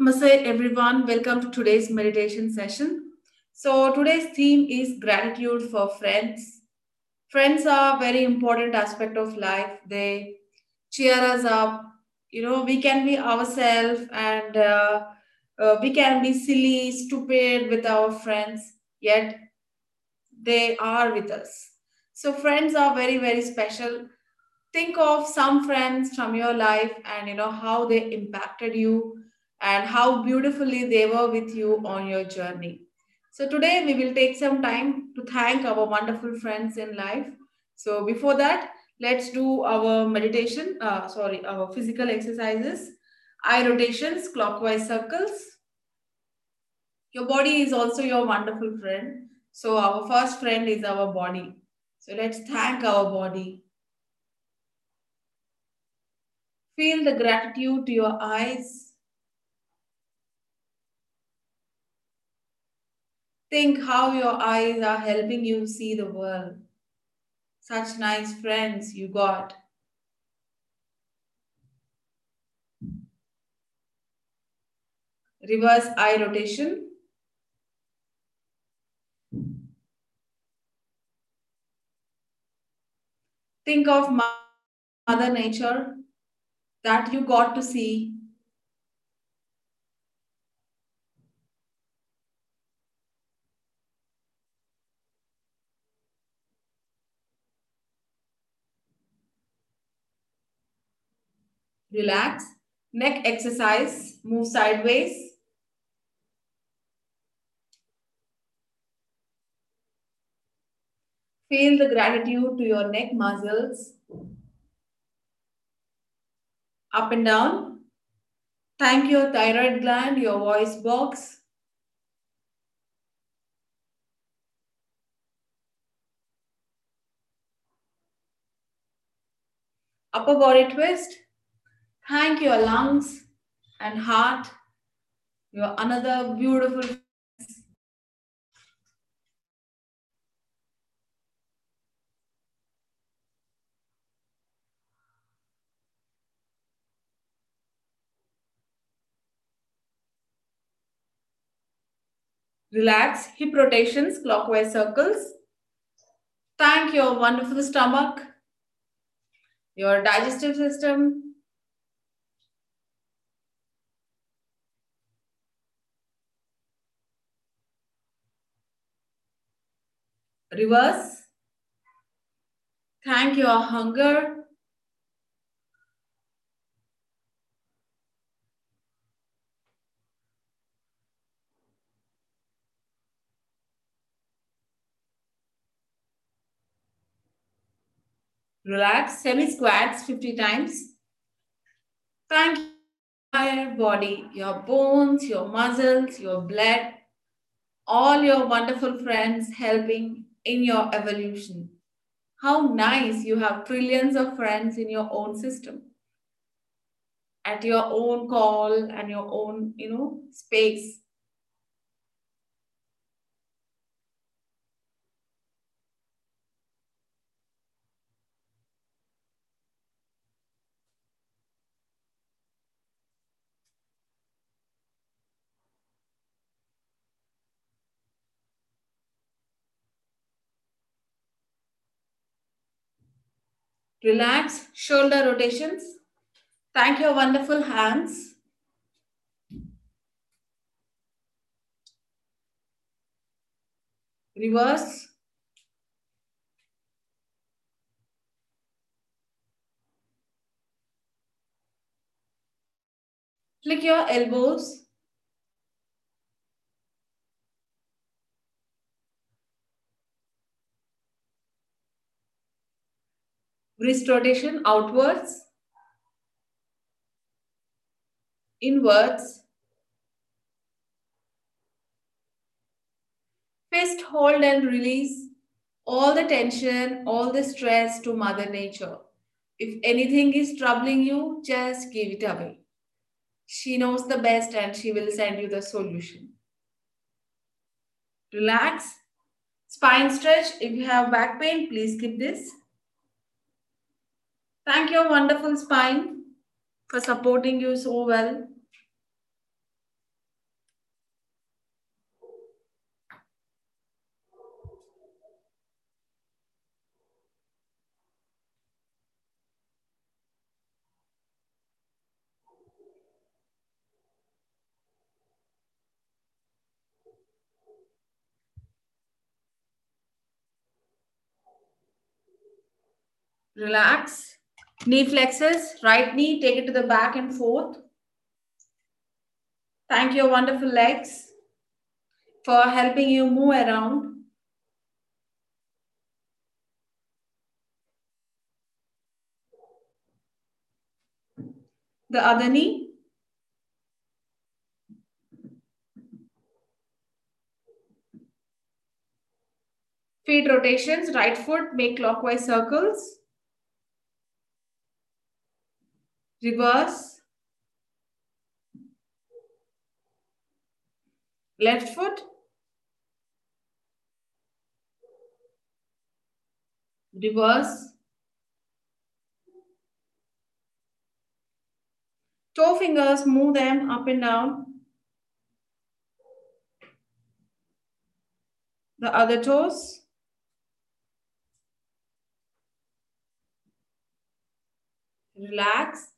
Namaste, everyone. Welcome to today's meditation session. So, today's theme is gratitude for friends. Friends are a very important aspect of life. They cheer us up. You know, we can be ourselves and uh, uh, we can be silly, stupid with our friends, yet they are with us. So, friends are very, very special. Think of some friends from your life and you know how they impacted you and how beautifully they were with you on your journey. So, today we will take some time to thank our wonderful friends in life. So, before that, let's do our meditation, uh, sorry, our physical exercises, eye rotations, clockwise circles. Your body is also your wonderful friend. So, our first friend is our body. So, let's thank our body. Feel the gratitude to your eyes Think how your eyes are helping you see the world. Such nice friends you got. Reverse eye rotation. Think of Mother Nature that you got to see Relax. Neck exercise. Move sideways. Feel the gratitude to your neck muscles. Up and down. Thank your thyroid gland, your voice box. Upper body twist. Thank your lungs and heart. You're another beautiful. Relax, hip rotations, clockwise circles. Thank your wonderful stomach, your digestive system, Reverse. Thank your hunger. Relax, semi squats 50 times. Thank your body, your bones, your muscles, your blood, all your wonderful friends helping in your evolution. How nice you have trillions of friends in your own system, at your own call and your own, you know, space. Relax, shoulder rotations. Thank your wonderful hands. Reverse. Flick your elbows. Wrist rotation outwards, inwards. Fist hold and release all the tension, all the stress to Mother Nature. If anything is troubling you, just give it away. She knows the best and she will send you the solution. Relax. Spine stretch. If you have back pain, please skip this. Thank your wonderful spine for supporting you so well. Relax. Knee flexes, right knee, take it to the back and forth. Thank your wonderful legs for helping you move around. The other knee. Feet rotations, right foot, make clockwise circles. Reverse. Left foot. Reverse. Toe fingers, move them up and down. The other toes. Relax.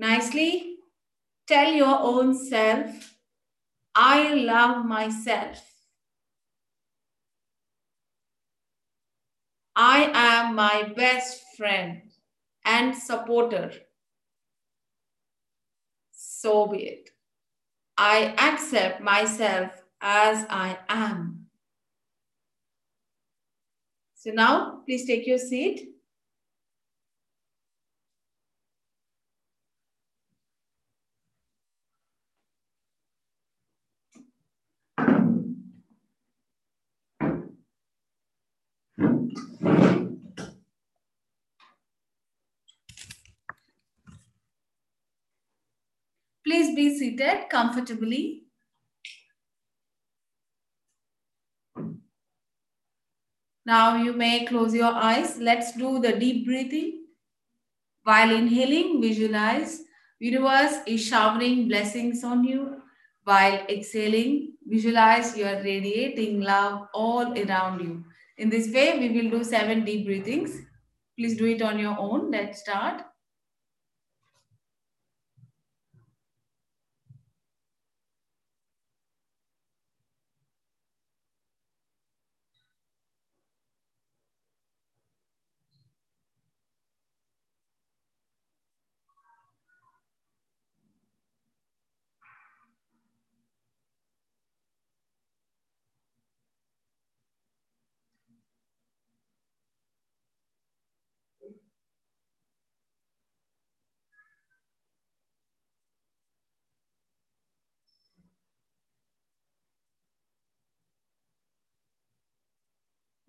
Nicely. Tell your own self, I love myself. I am my best friend and supporter. So be it. I accept myself as I am. So now, please take your seat. Please be seated comfortably. Now you may close your eyes. Let's do the deep breathing. While inhaling, visualize universe is showering blessings on you. While exhaling, visualize you are radiating love all around you. In this way, we will do seven deep breathings. Please do it on your own. Let's start.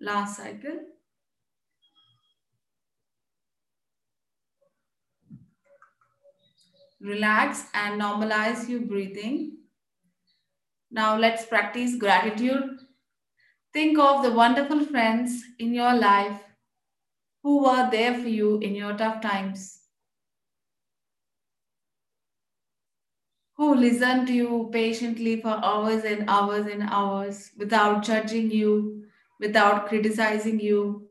Last cycle. Relax and normalize your breathing. Now let's practice gratitude. Think of the wonderful friends in your life who were there for you in your tough times. Who listened to you patiently for hours and hours and hours without judging you, without criticizing you.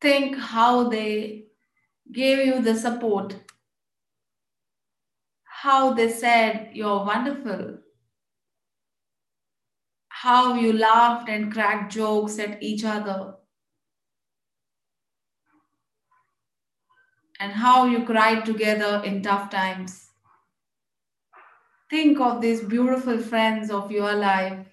Think how they gave you the support, how they said you're wonderful, how you laughed and cracked jokes at each other, and how you cried together in tough times. Think of these beautiful friends of your life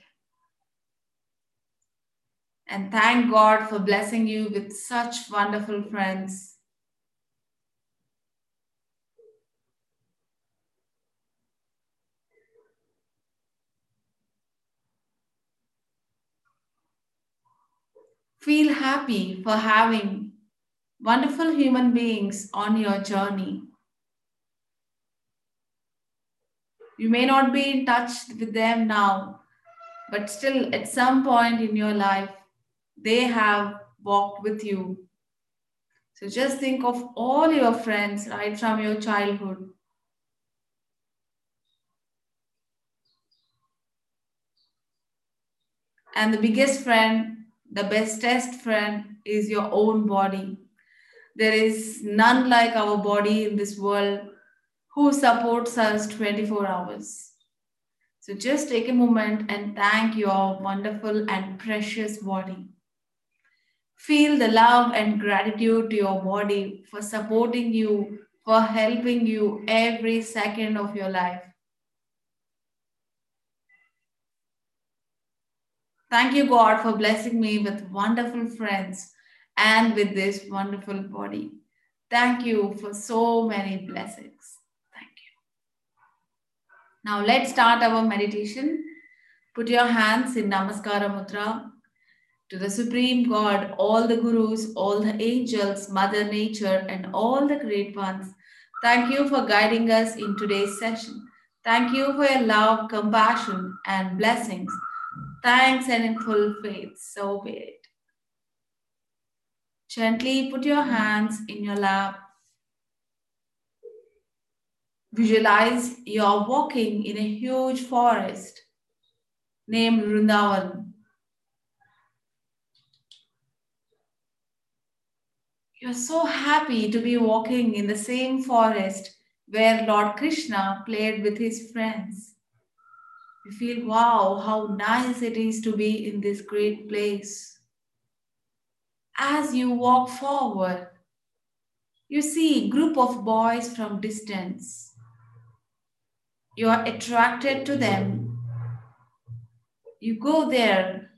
and thank God for blessing you with such wonderful friends. Feel happy for having wonderful human beings on your journey. You may not be in touch with them now, but still, at some point in your life, they have walked with you. So just think of all your friends right from your childhood. And the biggest friend, the bestest friend is your own body. There is none like our body in this world who supports us 24 hours. So just take a moment and thank your wonderful and precious body. Feel the love and gratitude to your body for supporting you, for helping you every second of your life. Thank you, God, for blessing me with wonderful friends and with this wonderful body. Thank you for so many blessings. Now let's start our meditation. Put your hands in Namaskara Mudra to the Supreme God, all the Gurus, all the angels, Mother Nature, and all the great ones. Thank you for guiding us in today's session. Thank you for your love, compassion, and blessings. Thanks and in full faith. So be it. Gently put your hands in your lap. Visualize you're walking in a huge forest named Vrindavan. You're so happy to be walking in the same forest where Lord Krishna played with his friends. You feel, wow, how nice it is to be in this great place. As you walk forward, you see a group of boys from distance. You are attracted to them. You go there,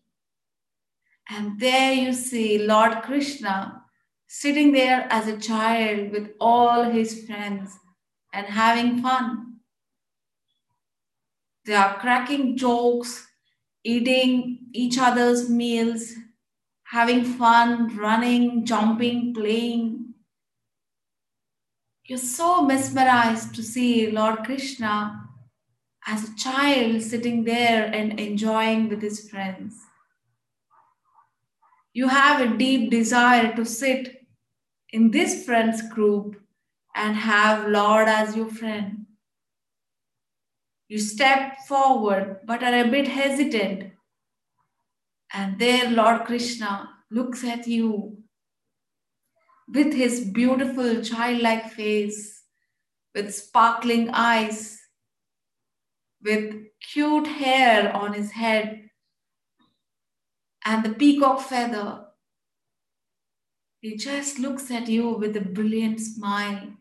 and there you see Lord Krishna sitting there as a child with all his friends and having fun. They are cracking jokes, eating each other's meals, having fun, running, jumping, playing. You're so mesmerized to see Lord Krishna as a child sitting there and enjoying with his friends. You have a deep desire to sit in this friends group and have Lord as your friend. You step forward but are a bit hesitant. And there, Lord Krishna looks at you with his beautiful childlike face, with sparkling eyes, with cute hair on his head, and the peacock feather. He just looks at you with a brilliant smile.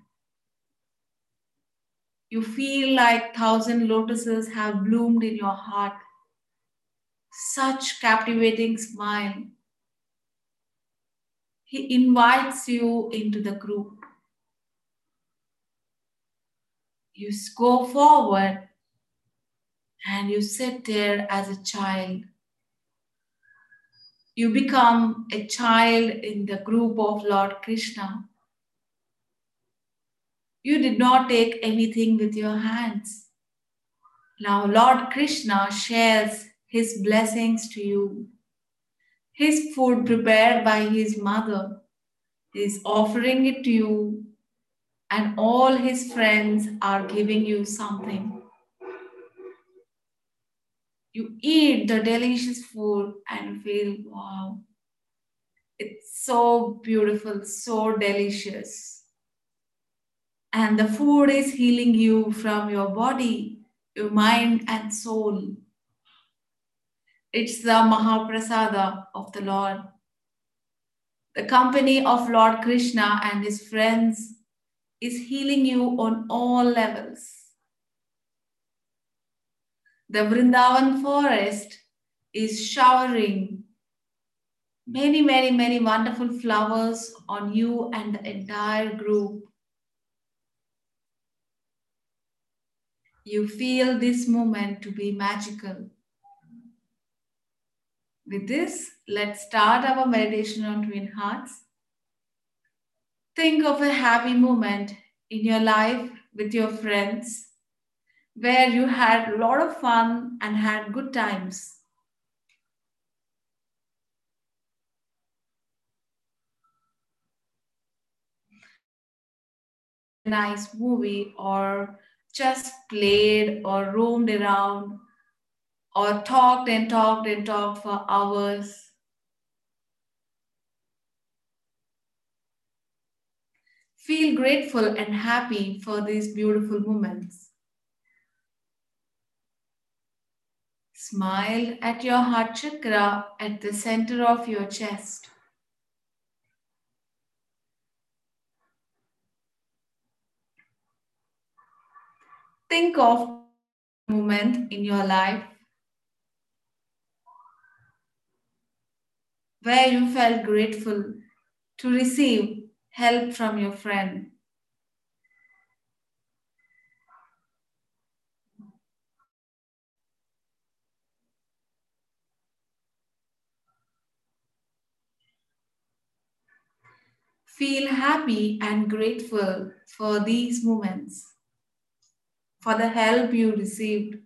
You feel like thousand lotuses have bloomed in your heart. Such captivating smile. He invites you into the group. You go forward and you sit there as a child. You become a child in the group of Lord Krishna. You did not take anything with your hands. Now, Lord Krishna shares his blessings to you. His food prepared by his mother is offering it to you, and all his friends are giving you something. You eat the delicious food and feel, wow, it's so beautiful, so delicious and the food is healing you from your body, your mind, and soul. It's the Mahaprasada of the Lord. The company of Lord Krishna and his friends is healing you on all levels. The Vrindavan forest is showering many, many, many wonderful flowers on you and the entire group. you feel this moment to be magical. With this, let's start our meditation on twin hearts. Think of a happy moment in your life with your friends where you had a lot of fun and had good times. Nice movie or just played or roamed around or talked and talked and talked for hours. Feel grateful and happy for these beautiful moments. Smile at your heart chakra at the center of your chest. Think of a moment in your life where you felt grateful to receive help from your friend. Feel happy and grateful for these moments, for the help you received.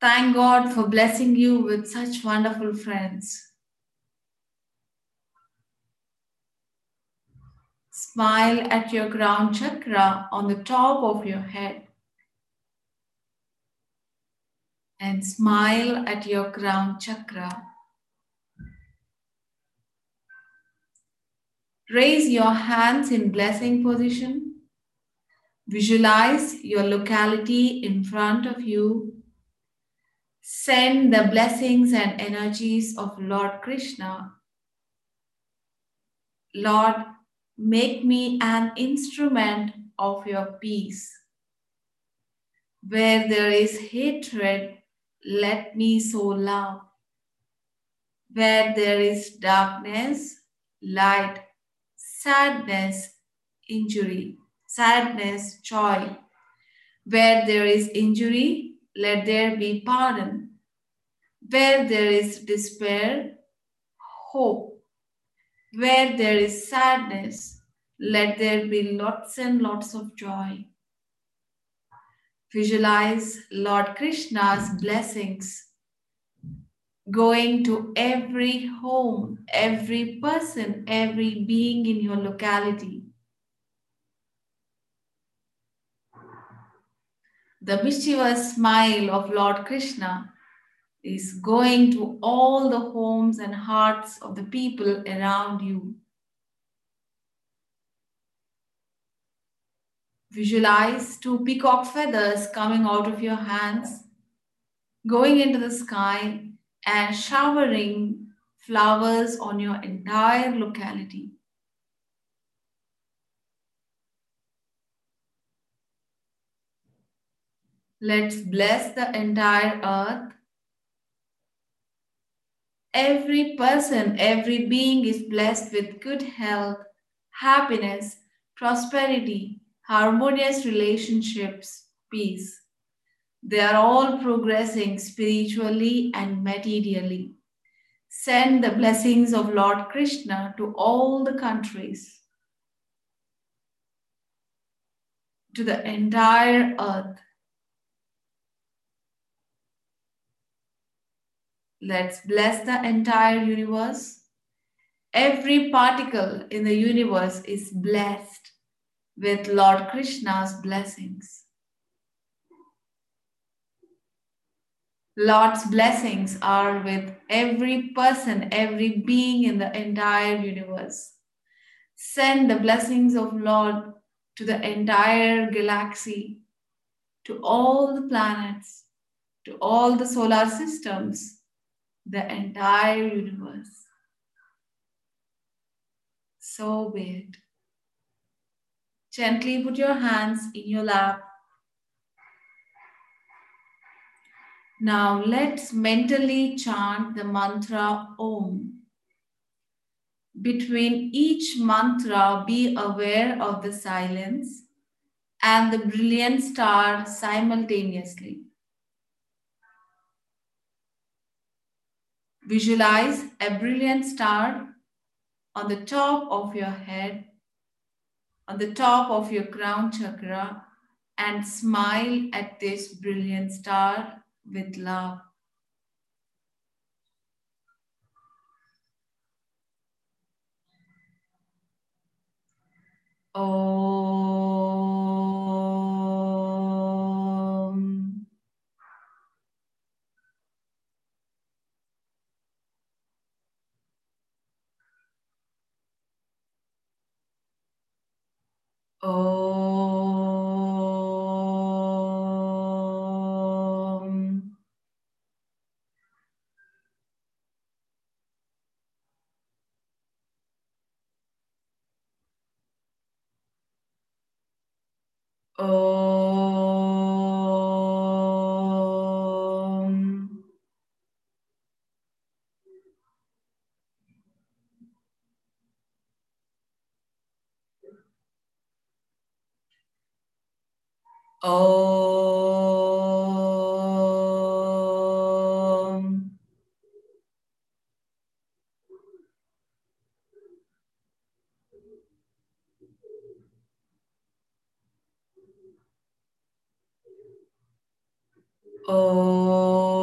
Thank God for blessing you with such wonderful friends. Smile at your crown chakra on the top of your head. And smile at your crown chakra. Raise your hands in blessing position. Visualize your locality in front of you. Send the blessings and energies of Lord Krishna. Lord, make me an instrument of your peace. Where there is hatred, let me sow love. Where there is darkness, light sadness, injury, sadness, joy. Where there is injury, let there be pardon. Where there is despair, hope. Where there is sadness, let there be lots and lots of joy. Visualize Lord Krishna's blessings going to every home, every person, every being in your locality. The mischievous smile of Lord Krishna is going to all the homes and hearts of the people around you. Visualize two peacock feathers coming out of your hands, going into the sky and showering flowers on your entire locality. Let's bless the entire earth. Every person, every being is blessed with good health, happiness, prosperity, harmonious relationships, peace. They are all progressing spiritually and materially. Send the blessings of Lord Krishna to all the countries, to the entire earth. Let's bless the entire universe. Every particle in the universe is blessed with Lord Krishna's blessings. Lord's blessings are with every person, every being in the entire universe. Send the blessings of Lord to the entire galaxy, to all the planets, to all the solar systems, the entire universe. So be it. Gently put your hands in your lap Now let's mentally chant the mantra Om. Between each mantra, be aware of the silence and the brilliant star simultaneously. Visualize a brilliant star on the top of your head, on the top of your crown chakra, and smile at this brilliant star with love. Om. Om. Om. Om.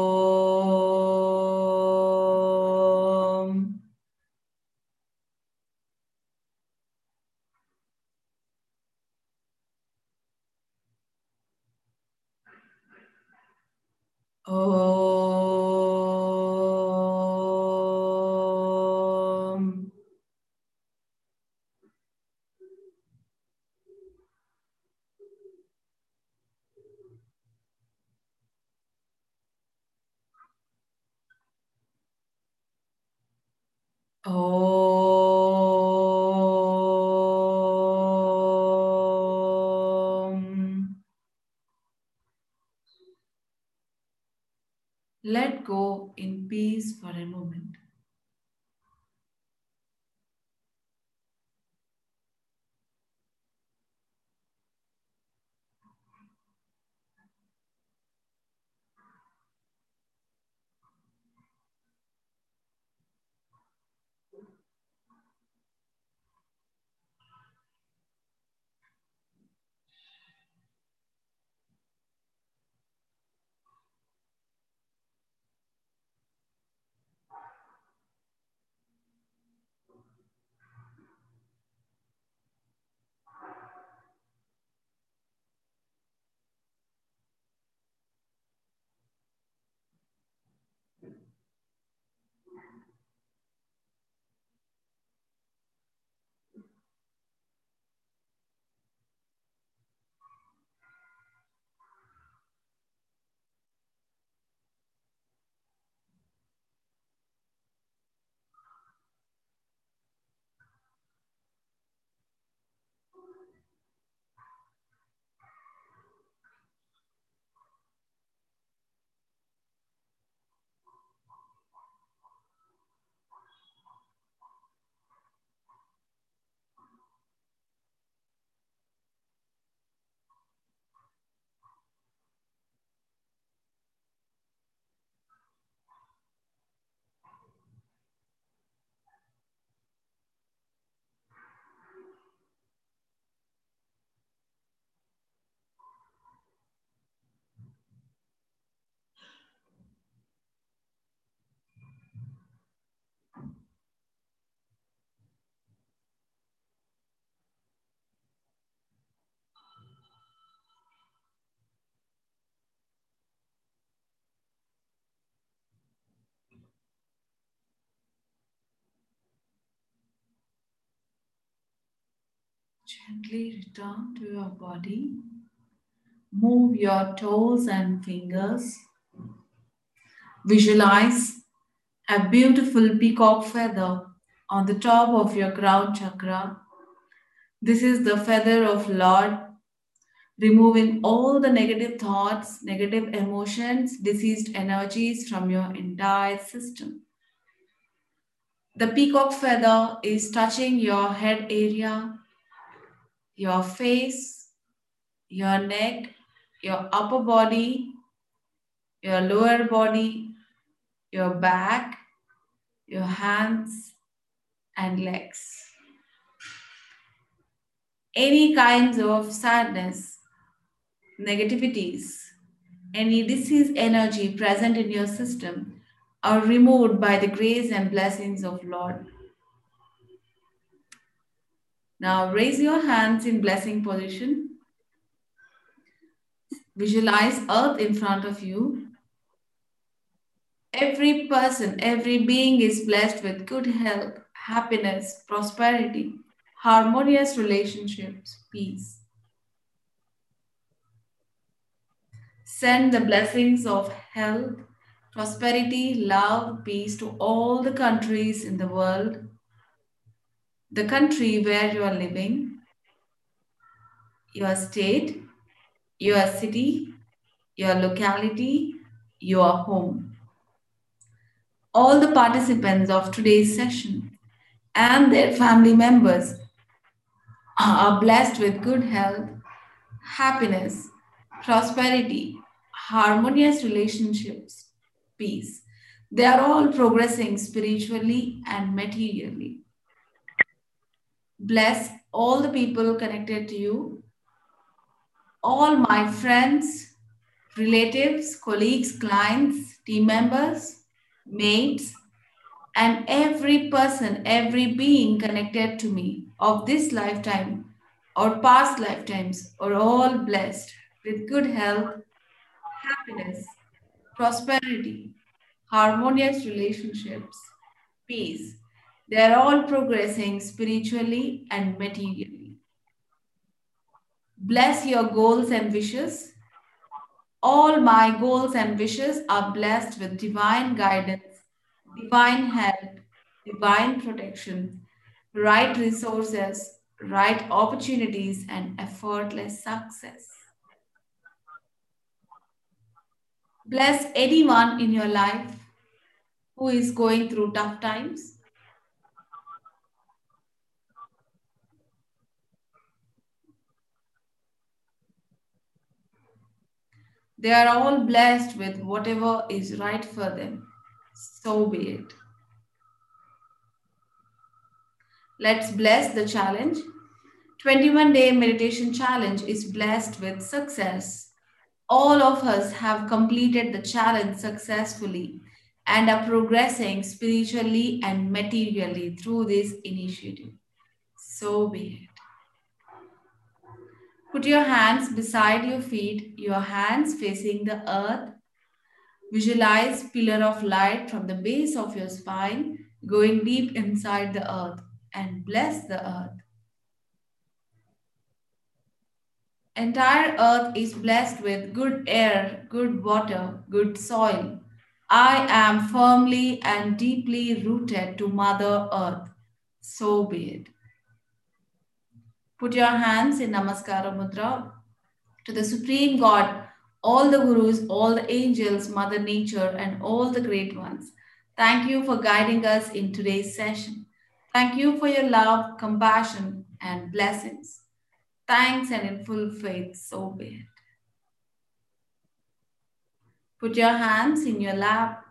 Gently return to your body. Move your toes and fingers. Visualize a beautiful peacock feather on the top of your crown chakra. This is the feather of Lord, removing all the negative thoughts, negative emotions, diseased energies from your entire system. The peacock feather is touching your head area, your face, your neck, your upper body, your lower body, your back, your hands, and legs. Any kinds of sadness, negativities, any disease energy present in your system are removed by the grace and blessings of Lord. Now raise your hands in blessing position. Visualize earth in front of you. Every person, every being is blessed with good health, happiness, prosperity, harmonious relationships, peace. Send the blessings of health, prosperity, love, peace to all the countries in the world, the country where you are living, your state, your city, your locality, your home. All the participants of today's session and their family members are blessed with good health, happiness, prosperity, harmonious relationships, peace. They are all progressing spiritually and materially. Bless all the people connected to you, all my friends, relatives, colleagues, clients, team members, mates, and every person, every being connected to me of this lifetime or past lifetimes are all blessed with good health, happiness, prosperity, harmonious relationships, peace. They are all progressing spiritually and materially. Bless your goals and wishes. All my goals and wishes are blessed with divine guidance divine help, divine protection, right resources, right opportunities, and effortless success. Bless anyone in your life who is going through tough times. They are all blessed with whatever is right for them so be it. Let's bless the challenge. 21 day meditation challenge is blessed with success. All of us have completed the challenge successfully and are progressing spiritually and materially through this initiative. So be it. Put your hands beside your feet, your hands facing the earth Visualize pillar of light from the base of your spine going deep inside the earth and bless the earth. Entire earth is blessed with good air, good water, good soil. I am firmly and deeply rooted to Mother Earth. So be it. Put your hands in Namaskara Mudra to the Supreme God all the gurus, all the angels, Mother Nature, and all the great ones. Thank you for guiding us in today's session. Thank you for your love, compassion, and blessings. Thanks and in full faith, so be it. Put your hands in your lap.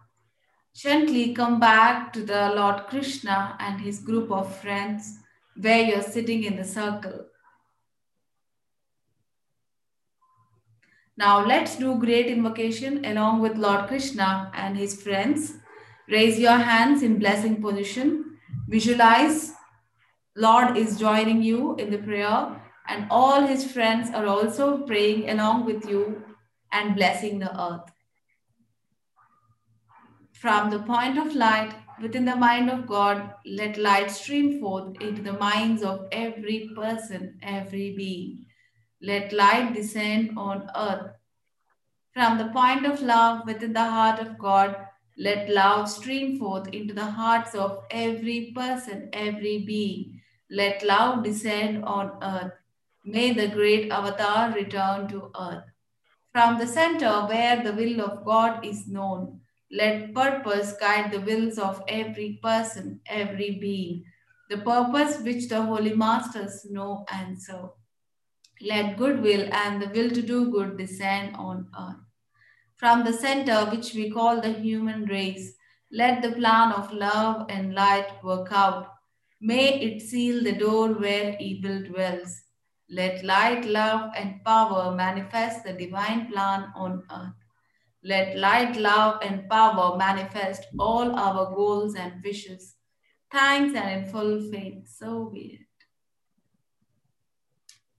Gently come back to the Lord Krishna and his group of friends where you're sitting in the circle. Now let's do great invocation along with Lord Krishna and his friends. Raise your hands in blessing position. Visualize Lord is joining you in the prayer and all his friends are also praying along with you and blessing the earth. From the point of light within the mind of God, let light stream forth into the minds of every person, every being. Let light descend on earth. From the point of love within the heart of God, let love stream forth into the hearts of every person, every being. Let love descend on earth. May the great avatar return to earth. From the center where the will of God is known, let purpose guide the wills of every person, every being, the purpose which the holy masters know and serve. Let goodwill and the will to do good descend on earth. From the center, which we call the human race, let the plan of love and light work out. May it seal the door where evil dwells. Let light, love, and power manifest the divine plan on earth. Let light, love, and power manifest all our goals and wishes. Thanks and in full faith, so be it.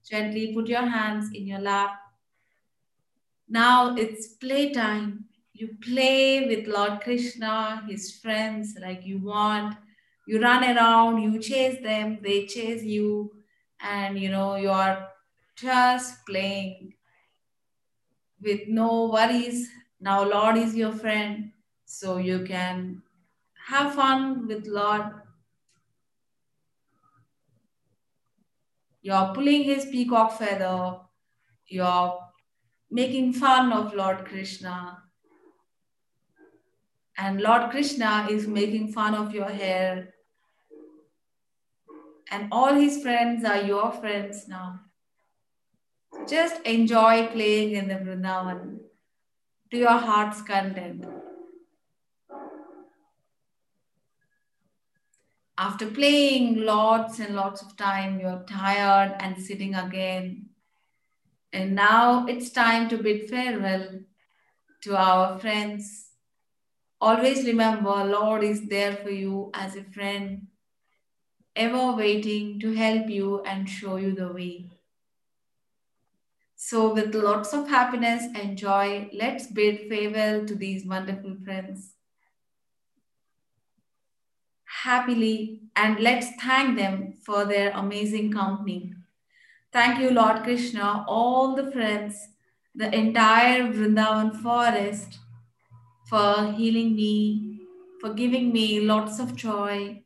Gently put your hands in your lap. Now it's playtime. You play with Lord Krishna, his friends, like you want. You run around, you chase them, they chase you, and you know, you are just playing with no worries. Now, Lord is your friend, so you can have fun with Lord. You're pulling his peacock feather, you're making fun of Lord Krishna. And Lord Krishna is making fun of your hair. And all his friends are your friends now. Just enjoy playing in the Vrindavan to your heart's content. After playing lots and lots of time, you're tired and sitting again. And now it's time to bid farewell to our friends. Always remember, Lord is there for you as a friend, ever waiting to help you and show you the way. So, with lots of happiness and joy, let's bid farewell to these wonderful friends happily and let's thank them for their amazing company. Thank you, Lord Krishna, all the friends, the entire Vrindavan forest for healing me, for giving me lots of joy,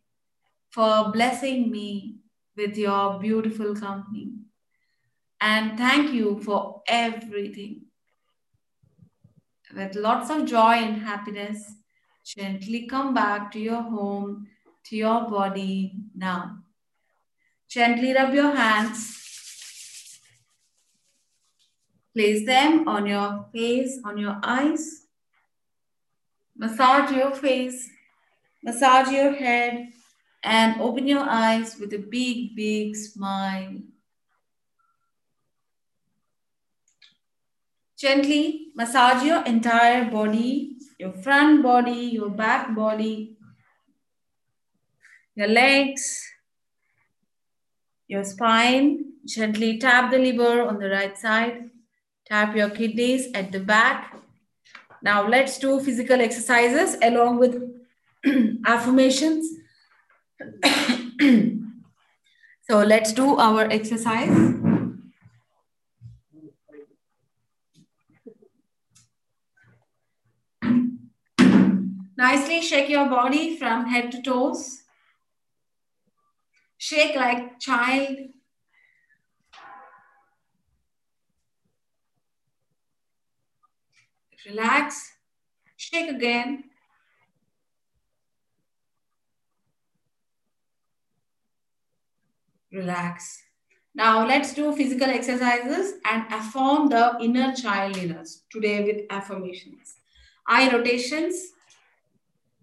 for blessing me with your beautiful company. And thank you for everything. With lots of joy and happiness, gently come back to your home to your body now. Gently rub your hands. Place them on your face, on your eyes. Massage your face, massage your head, and open your eyes with a big, big smile. Gently massage your entire body, your front body, your back body, your legs, your spine. Gently tap the liver on the right side. Tap your kidneys at the back. Now let's do physical exercises along with affirmations. so let's do our exercise. Nicely shake your body from head to toes. Shake like child. Relax. Shake again. Relax. Now let's do physical exercises and affirm the inner child in us today with affirmations. Eye rotations,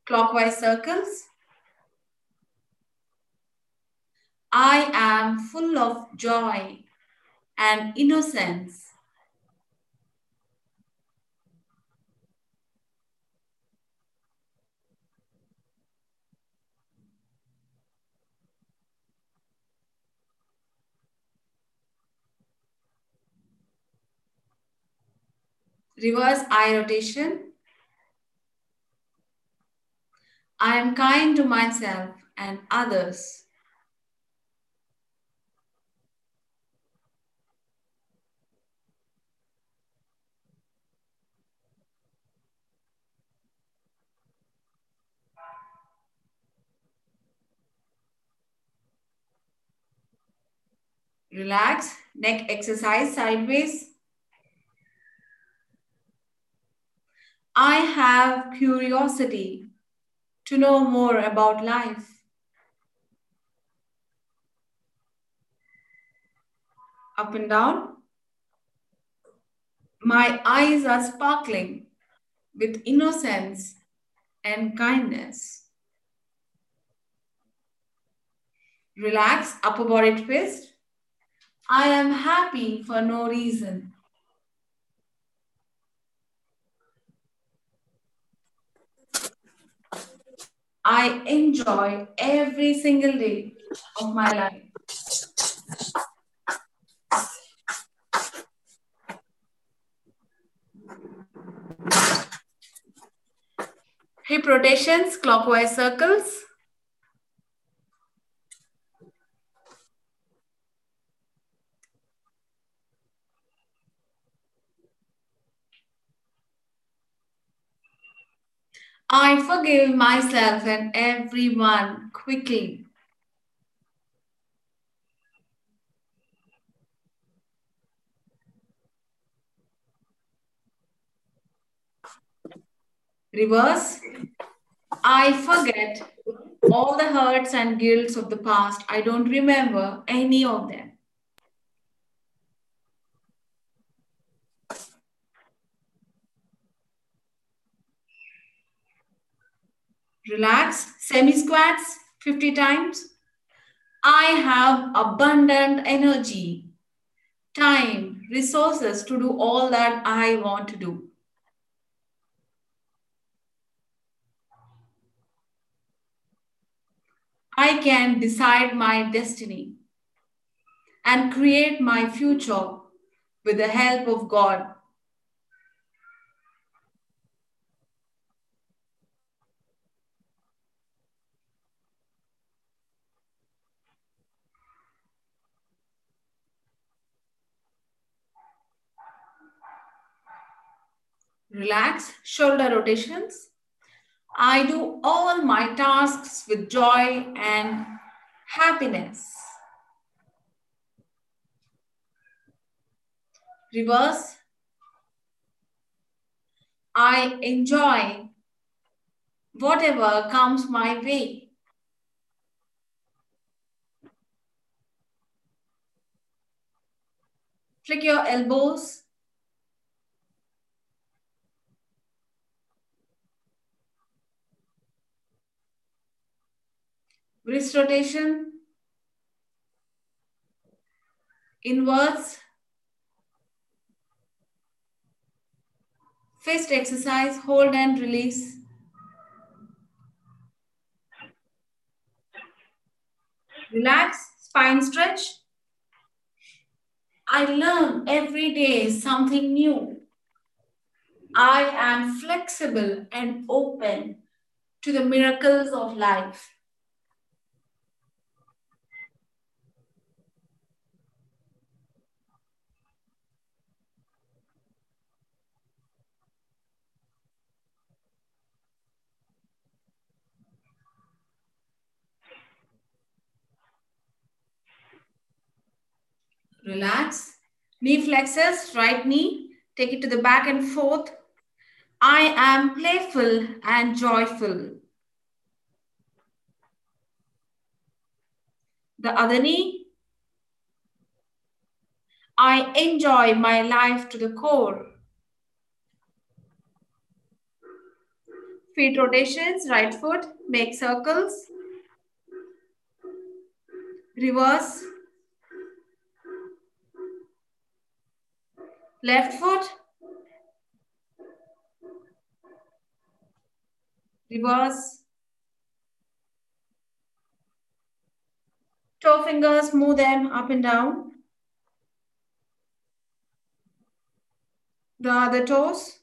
clockwise circles, I am full of joy and innocence. Reverse eye rotation. I am kind to myself and others. Relax, neck exercise sideways. I have curiosity to know more about life. Up and down. My eyes are sparkling with innocence and kindness. Relax, upper body twist. I am happy for no reason. I enjoy every single day of my life. Hip rotations, clockwise circles. I forgive myself and everyone quickly. Reverse. I forget all the hurts and guilts of the past. I don't remember any of them. Relax. Semi squats 50 times. I have abundant energy, time, resources to do all that I want to do. I can decide my destiny and create my future with the help of God. Relax, shoulder rotations. I do all my tasks with joy and happiness. Reverse. I enjoy whatever comes my way. Flick your elbows. Wrist rotation. Inwards. Fist exercise, hold and release. Relax, spine stretch. I learn every day something new. I am flexible and open to the miracles of life. Relax. Knee flexes, right knee. Take it to the back and forth. I am playful and joyful. The other knee. I enjoy my life to the core. Feet rotations, right foot, make circles. Reverse. Left foot. Reverse. Toe fingers, move them up and down. The other toes.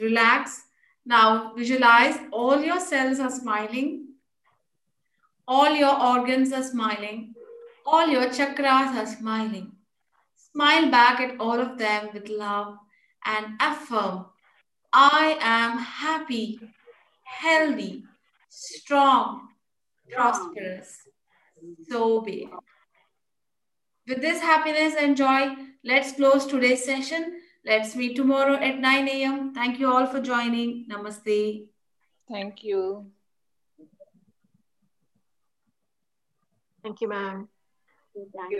Relax. Now visualize all your cells are smiling. All your organs are smiling. All your chakras are smiling. Smile back at all of them with love and affirm I am happy, healthy, strong, prosperous. So be it. With this happiness and joy, let's close today's session. Let's meet tomorrow at 9 a.m. Thank you all for joining. Namaste. Thank you. Thank you, ma'am. Thank you.